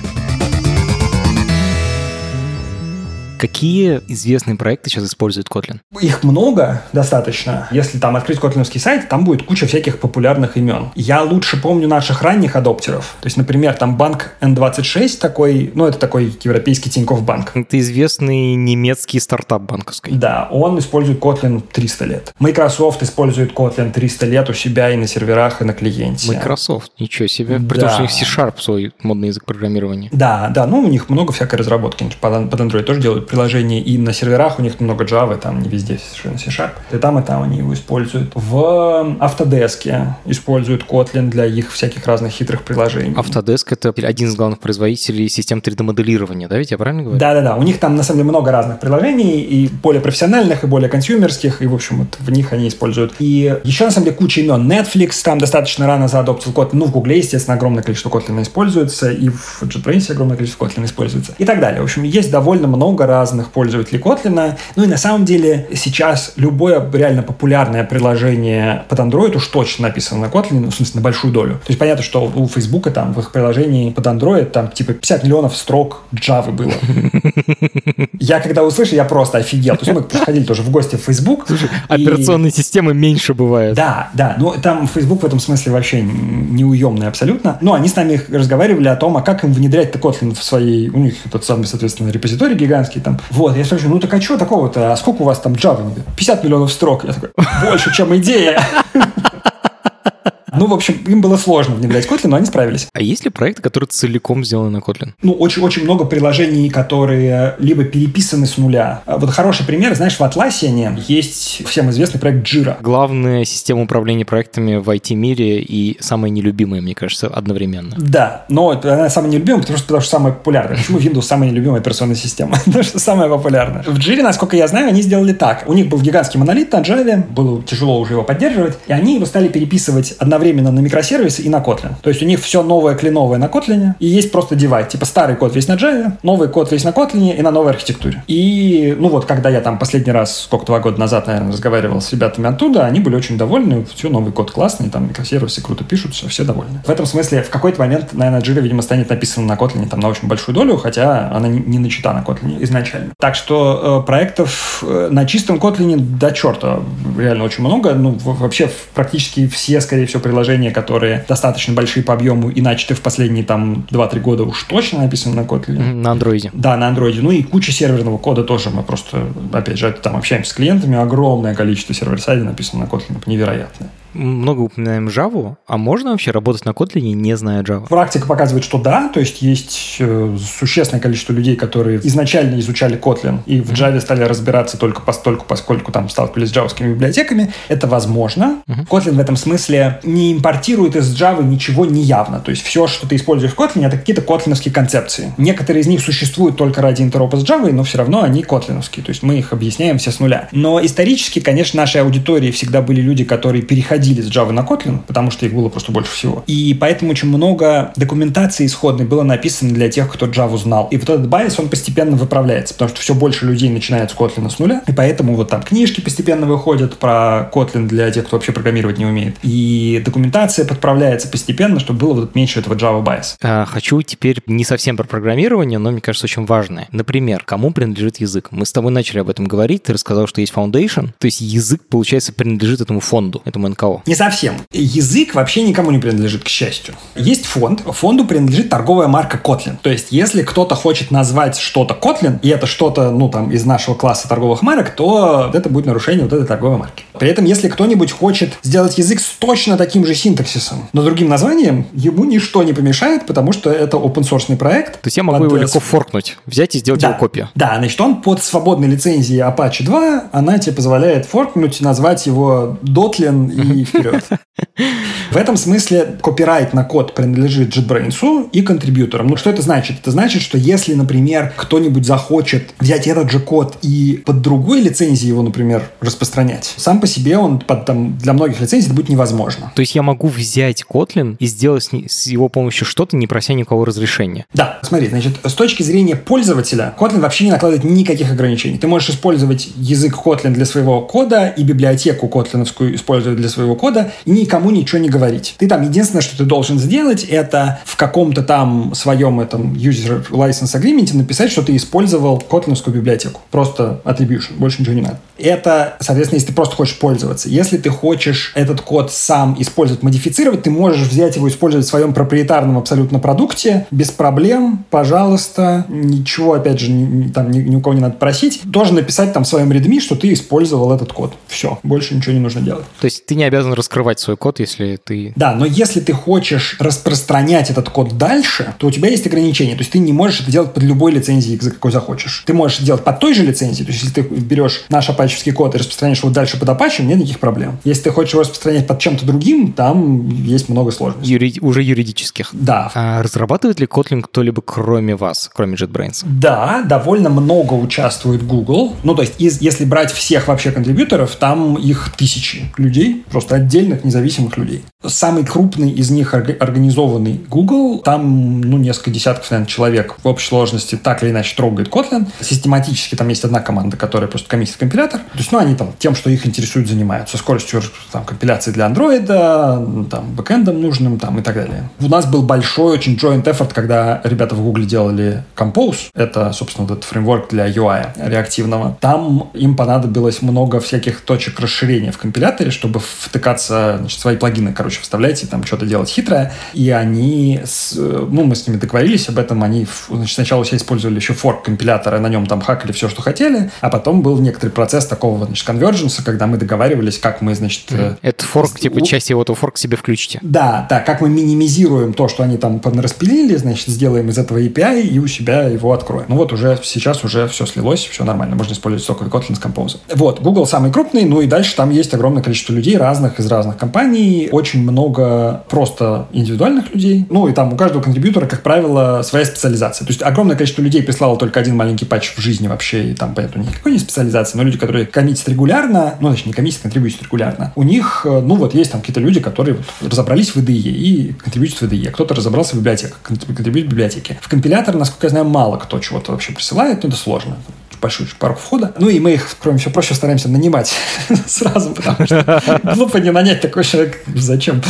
Какие известные проекты сейчас используют Kotlin? Их много достаточно. Если там открыть котлиновский сайт, там будет куча всяких популярных имен. Я лучше помню наших ранних адоптеров. То есть, например, там банк N26 такой, ну, это такой европейский Тинькофф банк. Это известный немецкий стартап банковский. Да, он использует Kotlin 300 лет. Microsoft использует Kotlin 300 лет у себя и на серверах, и на клиенте. Microsoft, ничего себе. При Да. том, что у них C-Sharp свой модный язык программирования. Да, да, ну у них много всякой разработки. Под Android тоже делают приложения, и на серверах у них много Java, там не везде совершенно C-Sharp. И там, и там они его используют. В Autodesk используют Kotlin для их всяких разных хитрых приложений. Autodesk — это один из главных производителей систем 3D-моделирования, да, ведь я правильно говорю? Да-да-да, у них там на самом деле много разных приложений, и более профессиональных, и более консюмерских, и, в общем, вот в них они используют. И еще, на самом деле, куча имен. Netflix там достаточно рано заадоптил Kotlin, ну, в Гугле, естественно, огромное количество Kotlin используется, и в JetBrains огромное количество Kotlin используется, и так далее. В общем, есть довольно много разных пользователей Kotlin. Ну и на самом деле сейчас любое реально популярное приложение под Android уж точно написано на Kotlin, ну, в смысле, на большую долю. То есть понятно, что у Facebook там в их приложении под Android там типа 50 миллионов строк Java было. Я когда услышал, я просто офигел. То есть мы приходили тоже в гости в Facebook. Слушай, операционные системы меньше бывает. Да, да. Ну, там Facebook в этом смысле вообще неуемный абсолютно. Но они с нами разговаривали о том, а как им внедрять-то Kotlin в своей... У них тот самый, соответственно, репозиторий гигантский там. Вот, я спрашиваю, ну так а что такого-то? А сколько у вас там Java? 50 миллионов строк. Я такой, больше, чем идея. Ну, в общем, им было сложно внедрять Kotlin, но они справились. А есть ли проекты, которые целиком сделаны на Kotlin? Ну, очень-очень много приложений, которые либо переписаны с нуля. А вот хороший пример, знаешь, в Atlassian есть всем известный проект Jira. Главная система управления проектами в IT-мире и самая нелюбимая, мне кажется, одновременно. Да, но она самая нелюбимая, потому что, потому что самая популярная. Почему Windows самая нелюбимая операционная система? потому что самая популярная. В Jira, насколько я знаю, они сделали так. У них был гигантский монолит на Java, было тяжело уже его поддерживать, и они его стали переписывать одновременно одновременно на микросервисы и на Kotlin. То есть у них все новое кленовое на Kotlin, и есть просто девайс. Типа старый код весь на Java, новый код весь на Kotlin и на новой архитектуре. И, ну вот, когда я там последний раз, сколько, два года назад, наверное, разговаривал с ребятами оттуда, они были очень довольны, все, новый код классный, там микросервисы круто пишут, все, все довольны. В этом смысле в какой-то момент, наверное, Jira, видимо, станет написано на Kotlin там на очень большую долю, хотя она не, не начата на Kotlin изначально. Так что э, проектов э, на чистом Kotlin до черта реально очень много. Ну, вообще практически все, скорее всего, которые достаточно большие по объему и начаты в последние там 2-3 года уж точно написаны на Kotlin. На андроиде. Да, на андроиде. Ну и куча серверного кода тоже. Мы просто, опять же, там общаемся с клиентами. Огромное количество сервер-сайда написано на Kotlin. Невероятное много упоминаем Java, а можно вообще работать на Kotlin, не зная Java? Практика показывает, что да, то есть есть э, существенное количество людей, которые изначально изучали Kotlin и в Java стали разбираться только постольку, поскольку там сталкивались с джавскими библиотеками. Это возможно. Uh-huh. Kotlin в этом смысле не импортирует из Java ничего неявно. То есть все, что ты используешь в Kotlin, это какие-то котлиновские концепции. Некоторые из них существуют только ради интеропа с Java, но все равно они котлиновские. То есть мы их объясняем все с нуля. Но исторически, конечно, нашей аудитории всегда были люди, которые переходили переходили с Java на Kotlin, потому что их было просто больше всего. И поэтому очень много документации исходной было написано для тех, кто Java знал. И вот этот bias, он постепенно выправляется, потому что все больше людей начинают с Kotlin с нуля, и поэтому вот там книжки постепенно выходят про Kotlin для тех, кто вообще программировать не умеет. И документация подправляется постепенно, чтобы было вот меньше этого Java bias. А, хочу теперь не совсем про программирование, но мне кажется очень важное. Например, кому принадлежит язык? Мы с тобой начали об этом говорить, ты рассказал, что есть Foundation, то есть язык, получается, принадлежит этому фонду, этому НКО. Не совсем. Язык вообще никому не принадлежит, к счастью. Есть фонд. Фонду принадлежит торговая марка Kotlin. То есть, если кто-то хочет назвать что-то Kotlin, и это что-то, ну, там, из нашего класса торговых марок, то это будет нарушение вот этой торговой марки. При этом, если кто-нибудь хочет сделать язык с точно таким же синтаксисом, но другим названием, ему ничто не помешает, потому что это open source проект. То есть я могу под... его легко форкнуть, взять и сделать да. его копию. Да, значит, он под свободной лицензией Apache 2, она тебе позволяет форкнуть, назвать его Dotlin и вперед. В этом смысле копирайт на код принадлежит JetBrains и контрибьюторам. Ну, что это значит? Это значит, что если, например, кто-нибудь захочет взять этот же код и под другой лицензией его, например, распространять, сам по себе он под, там, для многих лицензий это будет невозможно. То есть я могу взять Kotlin и сделать с, его помощью что-то, не прося никакого разрешения? Да. Смотри, значит, с точки зрения пользователя, Kotlin вообще не накладывает никаких ограничений. Ты можешь использовать язык Kotlin для своего кода и библиотеку котлиновскую использовать для своего кода, и никому ничего не говорить. Ты там единственное, что ты должен сделать, это в каком-то там своем этом user license agreement написать, что ты использовал котлиновскую библиотеку. Просто attribution, больше ничего не надо. Это, соответственно, если ты просто хочешь пользоваться. Если ты хочешь этот код сам использовать, модифицировать, ты можешь взять его, использовать в своем проприетарном абсолютно продукте без проблем, пожалуйста, ничего, опять же, там ни, ни у кого не надо просить. Тоже написать там в своем readme, что ты использовал этот код. Все, больше ничего не нужно делать. То есть ты не обязан раскрывать свой код, если ты... Да, но если ты хочешь распространять этот код дальше, то у тебя есть ограничения. То есть ты не можешь это делать под любой лицензией, за какой захочешь. Ты можешь делать под той же лицензией. То есть если ты берешь наш апачевский код и распространяешь его дальше под Apache, нет никаких проблем. Если ты хочешь его распространять под чем-то другим, там есть много сложностей. Юри... Уже юридических. Да. А разрабатывает ли Kotlin кто-либо кроме вас, кроме JetBrains? Да, довольно много участвует Google. Ну, то есть, из, если брать всех вообще контрибьюторов, там их тысячи людей, просто отдельных независимых людей. Самый крупный из них организованный Google. Там, ну, несколько десятков, наверное, человек в общей сложности так или иначе трогает Kotlin. Систематически там есть одна команда, которая просто комиссит компилятор. То есть, ну, они там тем, что их интересует, занимаются. Скоростью там, компиляции для андроида, там, бэкэндом нужным там, и так далее. У нас был большой очень joint effort, когда ребята в Google делали Compose. Это, собственно, вот этот фреймворк для UI реактивного. Там им понадобилось много всяких точек расширения в компиляторе, чтобы втыкаться, значит, свои плагины, короче, вставлять и там что-то делать хитрое. И они, с, ну, мы с ними договорились об этом, они значит, сначала себя использовали еще форк компилятора, на нем там хакали все, что хотели, а потом был некоторый процесс такого, значит, конверженса, когда мы договаривались, как мы, значит... Mm. Это форк, типа, часть его этого форк себе включите. Да, да, как мы минимизируем то, что они там распилили, значит, сделаем из этого API и у себя его откроем. Ну вот уже сейчас уже все слилось, все нормально, можно использовать соковый Kotlin с Compose. Вот, Google самый крупный, ну и дальше там есть огромное количество людей разных из разных компаний, очень много просто индивидуальных людей, ну и там у каждого контрибьютора, как правило, своя специализация. То есть огромное количество людей прислало только один маленький патч в жизни вообще, и там, понятно, никакой не специализации, но люди, которые коммитят регулярно, ну, значит, не коммитят, контрибьютят регулярно, у них, э, ну, вот есть там какие-то люди, которые вот разобрались в IDE и контрибьютят в IDE. Кто-то разобрался в библиотеках, контрибьютит в библиотеке. В компилятор, насколько я знаю, мало кто чего-то вообще присылает, но это сложно большой порог входа. Ну и мы их, кроме всего прочего, стараемся нанимать сразу, потому что глупо не нанять такой человек. Зачем?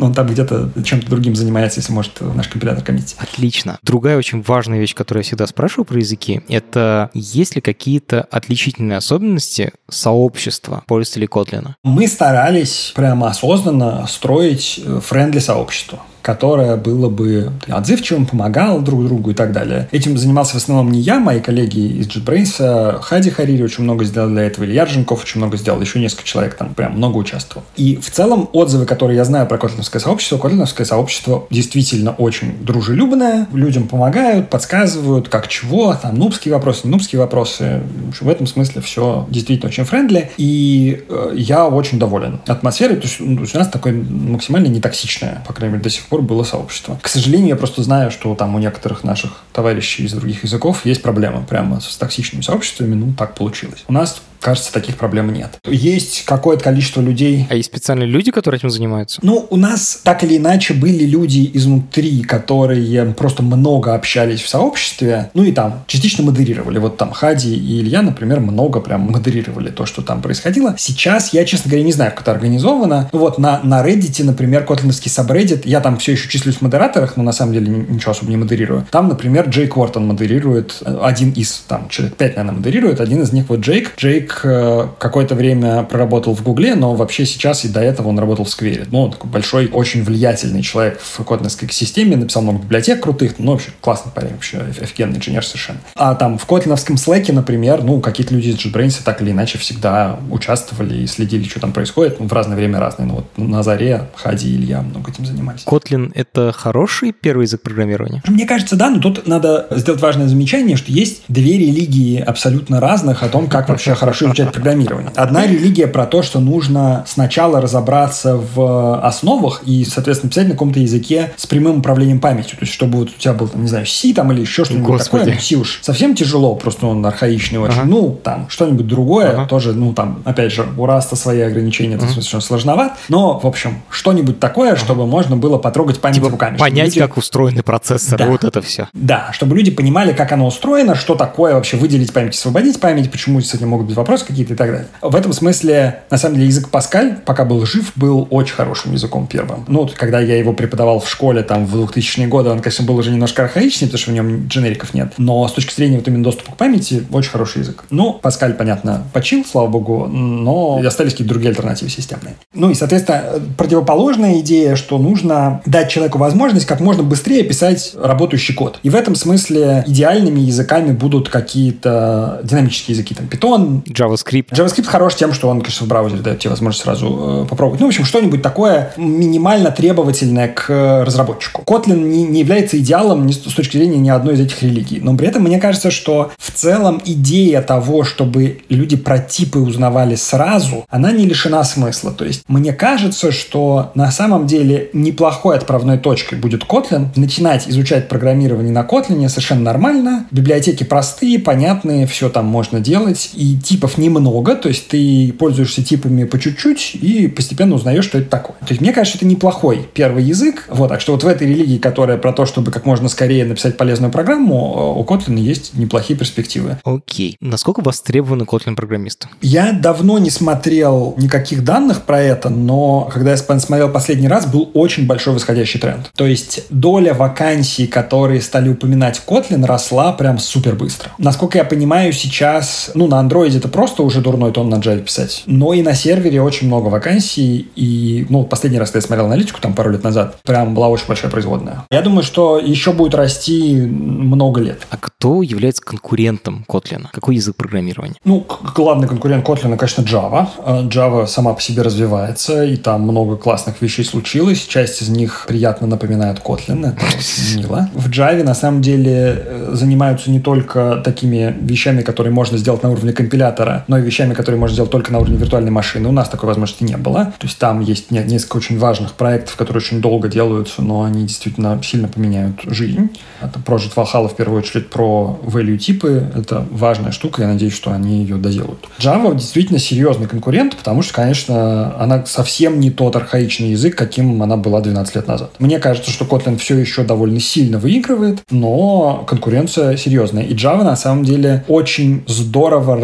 Он там где-то чем-то другим занимается, если может наш компилятор коммитить. Отлично. Другая очень важная вещь, которую я всегда спрашиваю про языки, это есть ли какие-то отличительные особенности сообщества пользователей Kotlin? Мы старались прямо осознанно строить френдли сообщество которое было бы отзывчивым, помогало друг другу и так далее. Этим занимался в основном не я, мои коллеги из JetBrains, Хади Харири очень много сделал для этого, Илья Рженков очень много сделал, еще несколько человек там прям много участвовал. И в целом отзывы, которые я знаю про котлиновское сообщество, котлиновское сообщество действительно очень дружелюбное, людям помогают, подсказывают, как чего, там нубские вопросы, не нубские вопросы. В этом смысле все действительно очень friendly, и э, я очень доволен атмосферой, то есть, ну, у нас такое максимально нетоксичное, по крайней мере, до сих пор было сообщество. К сожалению, я просто знаю, что там у некоторых наших товарищей из других языков есть проблемы прямо с токсичными сообществами. Ну, так получилось. У нас Кажется, таких проблем нет. Есть какое-то количество людей. А есть специальные люди, которые этим занимаются? Ну, у нас так или иначе были люди изнутри, которые просто много общались в сообществе, ну и там частично модерировали. Вот там Хади и Илья, например, много прям модерировали то, что там происходило. Сейчас я, честно говоря, не знаю, как это организовано. Ну вот на, на Reddit, например, котлиновский subreddit, я там все еще числюсь в модераторах, но на самом деле ничего особо не модерирую. Там, например, Джейк Уортон модерирует, э, один из, там, человек пять, наверное, модерирует, один из них вот Джейк. Джейк Ник э, какое-то время проработал в Гугле, но вообще сейчас и до этого он работал в Сквере. Ну, такой большой, очень влиятельный человек в котлинской системе, написал много библиотек крутых, ну, вообще классный парень, вообще офигенный инженер совершенно. А там в котлиновском слэке, например, ну, какие-то люди из JetBrains так или иначе всегда участвовали и следили, что там происходит. Ну, в разное время разные. Ну, вот на заре Хади и Илья много этим занимались. Kotlin — это хороший первый язык программирования? Мне кажется, да, но тут надо сделать важное замечание, что есть две религии абсолютно разных о том, как вообще хорошо хорошо изучать программирование. Одна религия про то, что нужно сначала разобраться в основах и, соответственно, писать на каком-то языке с прямым управлением памятью. То есть, чтобы вот у тебя был, там, не знаю, C там или еще что-нибудь Господи. такое. Ну, C уж совсем тяжело, просто он архаичный очень. Ага. Ну, там, что-нибудь другое ага. тоже, ну, там, опять же, у Раста свои ограничения, ага. это совершенно сложновато. Но, в общем, что-нибудь такое, ага. чтобы можно было потрогать память типа руками. Понять, люди... как устроены процессоры, да. вот это все. Да, чтобы люди понимали, как оно устроено, что такое вообще выделить память, освободить память, почему с этим могут быть вопросы какие-то и так далее. В этом смысле, на самом деле, язык Паскаль, пока был жив, был очень хорошим языком первым. Ну, вот, когда я его преподавал в школе, там, в 2000-е годы, он, конечно, был уже немножко архаичный, потому что в нем дженериков нет. Но с точки зрения вот именно доступа к памяти, очень хороший язык. Ну, Паскаль, понятно, почил, слава богу, но остались какие-то другие альтернативы системные. Ну и, соответственно, противоположная идея, что нужно дать человеку возможность как можно быстрее писать работающий код. И в этом смысле идеальными языками будут какие-то динамические языки, там, Python, JavaScript. JavaScript хорош тем, что он, конечно, в браузере дает тебе возможность сразу э, попробовать. Ну, в общем, что-нибудь такое минимально требовательное к разработчику. Kotlin не, не является идеалом ни, с точки зрения ни одной из этих религий. Но при этом мне кажется, что в целом идея того, чтобы люди про типы узнавали сразу, она не лишена смысла. То есть мне кажется, что на самом деле неплохой отправной точкой будет Kotlin. Начинать изучать программирование на Kotlin совершенно нормально. Библиотеки простые, понятные, все там можно делать. И типов типов немного, то есть ты пользуешься типами по чуть-чуть и постепенно узнаешь, что это такое. То есть мне кажется, это неплохой первый язык. Вот, так что вот в этой религии, которая про то, чтобы как можно скорее написать полезную программу, у Kotlin есть неплохие перспективы. Окей. Насколько востребованы Kotlin-программисты? Я давно не смотрел никаких данных про это, но когда я смотрел последний раз, был очень большой восходящий тренд. То есть доля вакансий, которые стали упоминать Kotlin, росла прям супер быстро. Насколько я понимаю, сейчас, ну, на Android это просто уже дурной тон на Java писать, но и на сервере очень много вакансий, и, ну, последний раз, когда я смотрел аналитику, там пару лет назад, прям была очень большая производная. Я думаю, что еще будет расти много лет. А кто является конкурентом Kotlin? Какой язык программирования? Ну, главный конкурент Kotlin, конечно, Java. Э, Java сама по себе развивается, и там много классных вещей случилось. Часть из них приятно напоминает Kotlin, это мило. В Java, на самом деле, э, занимаются не только такими вещами, которые можно сделать на уровне компилятора, но и вещами, которые можно сделать только на уровне виртуальной машины. У нас такой возможности не было. То есть там есть несколько очень важных проектов, которые очень долго делаются, но они действительно сильно поменяют жизнь. Это Project Valhalla в первую очередь про value типы. Это важная штука, я надеюсь, что они ее доделают. Java действительно серьезный конкурент, потому что, конечно, она совсем не тот архаичный язык, каким она была 12 лет назад. Мне кажется, что Kotlin все еще довольно сильно выигрывает, но конкуренция серьезная. И Java на самом деле очень здорово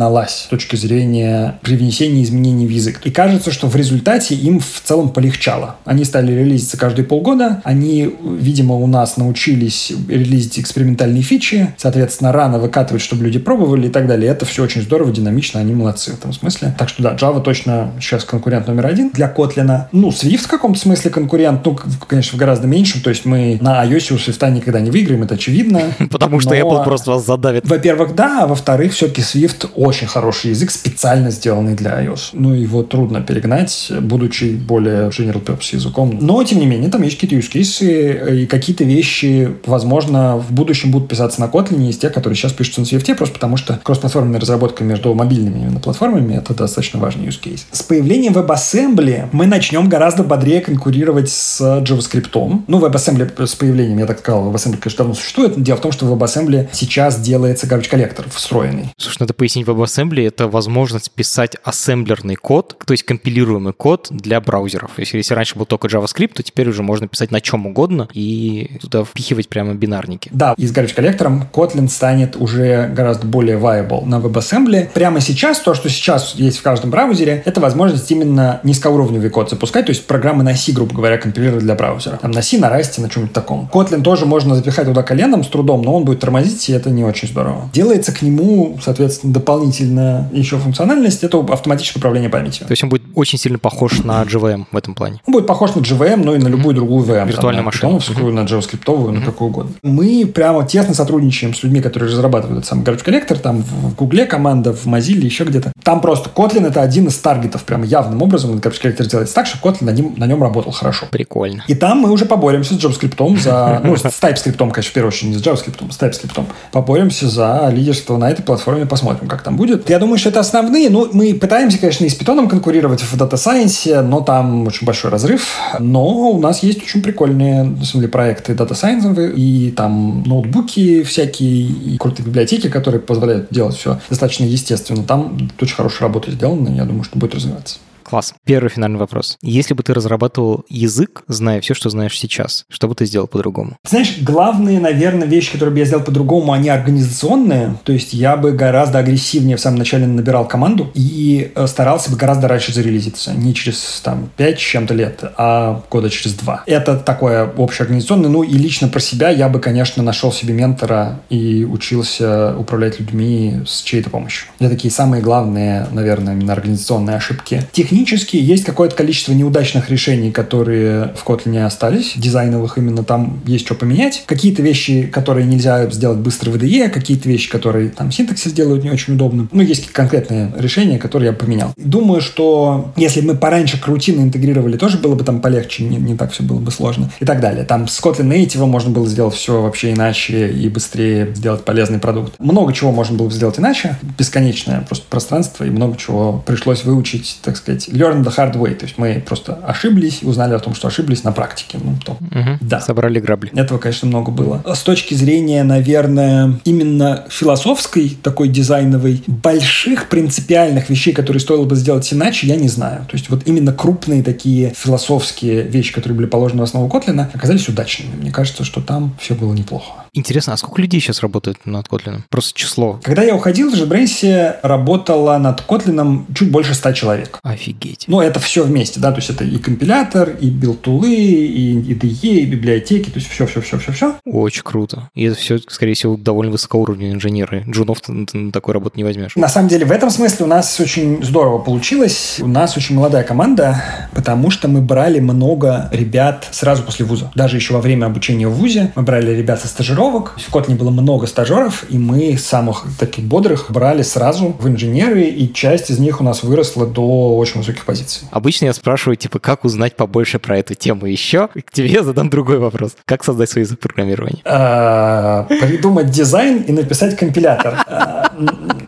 разогналась с точки зрения привнесения изменений в язык. И кажется, что в результате им в целом полегчало. Они стали релизиться каждые полгода, они, видимо, у нас научились релизить экспериментальные фичи, соответственно, рано выкатывать, чтобы люди пробовали и так далее. Это все очень здорово, динамично, они молодцы в этом смысле. Так что да, Java точно сейчас конкурент номер один для Kotlin. Ну, Swift в каком-то смысле конкурент, ну, конечно, в гораздо меньшем, то есть мы на iOS у Swift никогда не выиграем, это очевидно. Потому что Apple просто вас задавит. Во-первых, да, а во-вторых, все-таки Swift очень хороший язык, специально сделанный для iOS. Ну, его трудно перегнать, будучи более general purpose языком. Но, тем не менее, там есть какие-то use cases, и какие-то вещи, возможно, в будущем будут писаться на Kotlin из тех, которые сейчас пишутся на Swift, просто потому что кроссплатформенная разработка между мобильными именно платформами — это достаточно важный use case. С появлением WebAssembly мы начнем гораздо бодрее конкурировать с JavaScript. Ну, WebAssembly с появлением, я так сказал, WebAssembly, конечно, давно существует. Дело в том, что в WebAssembly сейчас делается garbage коллектор встроенный. Слушай, надо пояснить, WebAssembly — это возможность писать ассемблерный код, то есть компилируемый код для браузеров. Если, если раньше был только JavaScript, то теперь уже можно писать на чем угодно и туда впихивать прямо бинарники. Да, и с garbage коллектором Kotlin станет уже гораздо более viable на WebAssembly. Прямо сейчас то, что сейчас есть в каждом браузере, это возможность именно низкоуровневый код запускать, то есть программы на C, грубо говоря, компилировать для браузера. Там на C, на Rust, на чем-нибудь таком. Kotlin тоже можно запихать туда коленом с трудом, но он будет тормозить, и это не очень здорово. Делается к нему, соответственно, дополнительно еще функциональность, это автоматическое управление памятью. То есть он будет очень сильно похож на JVM в этом плане? Он будет похож на JVM, но и на любую другую VM. Виртуальную машину. Питоновскую, на JavaScript, mm-hmm. на какую угодно. Мы прямо тесно сотрудничаем с людьми, которые разрабатывают сам garbage коллектор, там в Гугле команда, в Mozilla, еще где-то. Там просто Kotlin это один из таргетов, прям явным образом garbage коллектор делается так, что Kotlin на нем, на нем работал хорошо. Прикольно. И там мы уже поборемся с JavaScript за, ну, с TypeScript, конечно, в первую очередь, не с JavaScript, с TypeScript. Поборемся за лидерство на этой платформе, посмотрим, как там будет. Я думаю, что это основные. Ну, мы пытаемся, конечно, и с Python конкурировать в Data Science, но там очень большой разрыв. Но у нас есть очень прикольные, на самом деле, проекты Data Science, и там ноутбуки всякие, и крутые библиотеки, которые позволяют делать все достаточно естественно. Там очень хорошая работа сделана, я думаю, что будет развиваться. Класс. Первый финальный вопрос. Если бы ты разрабатывал язык, зная все, что знаешь сейчас, что бы ты сделал по-другому? Знаешь, главные, наверное, вещи, которые бы я сделал по-другому, они организационные. То есть я бы гораздо агрессивнее в самом начале набирал команду и э, старался бы гораздо раньше зарелизиться. Не через там 5 с чем-то лет, а года через два. Это такое общеорганизационное. Ну и лично про себя я бы, конечно, нашел себе ментора и учился управлять людьми с чьей-то помощью. Это такие самые главные, наверное, именно организационные ошибки. Технически технически есть какое-то количество неудачных решений, которые в Kotlin остались, дизайновых именно там есть что поменять. Какие-то вещи, которые нельзя сделать быстро в IDE, какие-то вещи, которые там синтаксис делают не очень удобно. Ну, есть конкретные решения, которые я поменял. Думаю, что если мы пораньше крутины интегрировали, тоже было бы там полегче, не, не так все было бы сложно и так далее. Там с Kotlin Native можно было сделать все вообще иначе и быстрее сделать полезный продукт. Много чего можно было бы сделать иначе, бесконечное просто пространство и много чего пришлось выучить, так сказать, learn the hard way. То есть мы просто ошиблись узнали о том, что ошиблись на практике. Ну, то, Угу. Да. Собрали грабли. Этого, конечно, много было. С точки зрения, наверное, именно философской, такой дизайновой, больших принципиальных вещей, которые стоило бы сделать иначе, я не знаю. То есть вот именно крупные такие философские вещи, которые были положены в основу Котлина, оказались удачными. Мне кажется, что там все было неплохо. Интересно, а сколько людей сейчас работает над Kotlin? Просто число. Когда я уходил, в JetBrains работало над Котлином чуть больше 100 человек. Офигеть. Ну, это все вместе, да, то есть это и компилятор, и билтулы, и IDE, и библиотеки, то есть все-все-все-все-все. Очень круто. И это все, скорее всего, довольно высокоуровневые инженеры. Джунов ты на такой работу не возьмешь. На самом деле, в этом смысле у нас очень здорово получилось. У нас очень молодая команда, потому что мы брали много ребят сразу после вуза. Даже еще во время обучения в вузе мы брали ребят со стажировок. В Kotlin было много стажеров, и мы самых таких бодрых брали сразу в инженеры, и часть из них у нас выросла до очень высоких позиций. Обычно я спрашиваю, типа, как узнать побольше про эту тему еще? К тебе я задам другой вопрос. Как создать свой язык программирования? А, придумать дизайн и написать компилятор. А,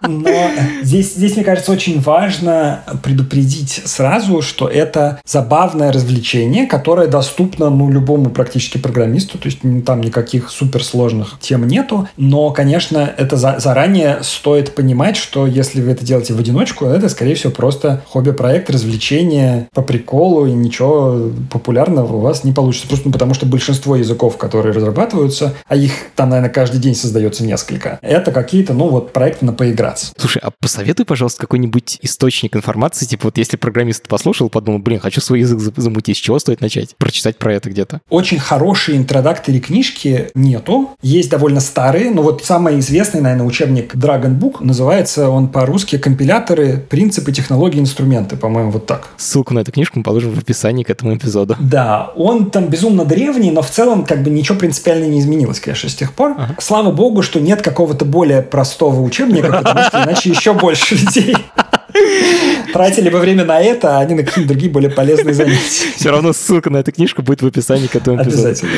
Но здесь, здесь, мне кажется, очень важно предупредить сразу, что это забавное развлечение, которое доступно ну, любому практически программисту, то есть там никаких суперсложных тем нету, но, конечно, это за- заранее стоит понимать, что если вы это делаете в одиночку, это, скорее всего, просто хобби-проект, развлечение по приколу, и ничего популярного у вас не получится. Просто ну, потому что большинство языков, которые разрабатываются, а их там, наверное, каждый день создается несколько, это какие-то, ну, вот проекты на поиграться. Слушай, а посоветуй, пожалуйста, какой-нибудь источник информации, типа вот если программист послушал, подумал, блин, хочу свой язык за- замутить, с чего стоит начать? Прочитать про это где-то. Очень хорошие интродакторы книжки нету. Есть довольно старые, но вот самый известный, наверное, учебник Dragon Book, называется он по-русски «Компиляторы, принципы, технологии, инструменты», по-моему, вот так. Ссылку на эту книжку мы положим в описании к этому эпизоду. Да, он там безумно древний, но в целом как бы ничего принципиально не изменилось, конечно, с тех пор. Ага. Слава богу, что нет какого-то более простого учебника, потому что иначе еще больше людей тратили бы время на это, а не на какие-то другие более полезные занятия. Все равно ссылка на эту книжку будет в описании к этому эпизоду. Обязательно,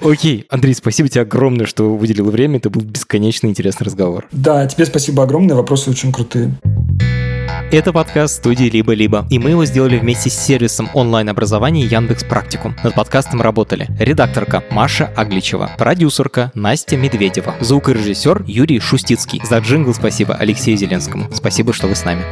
да. Окей, Андрей, спасибо тебе огромное, что выделил время. Это был бесконечно интересный разговор. Да, тебе спасибо огромное, вопросы очень крутые. Это подкаст студии «Либо-либо», и мы его сделали вместе с сервисом онлайн-образования Яндекс Практикум. Над подкастом работали редакторка Маша Агличева, продюсерка Настя Медведева, звукорежиссер Юрий Шустицкий. За джингл спасибо Алексею Зеленскому. Спасибо, что вы с нами.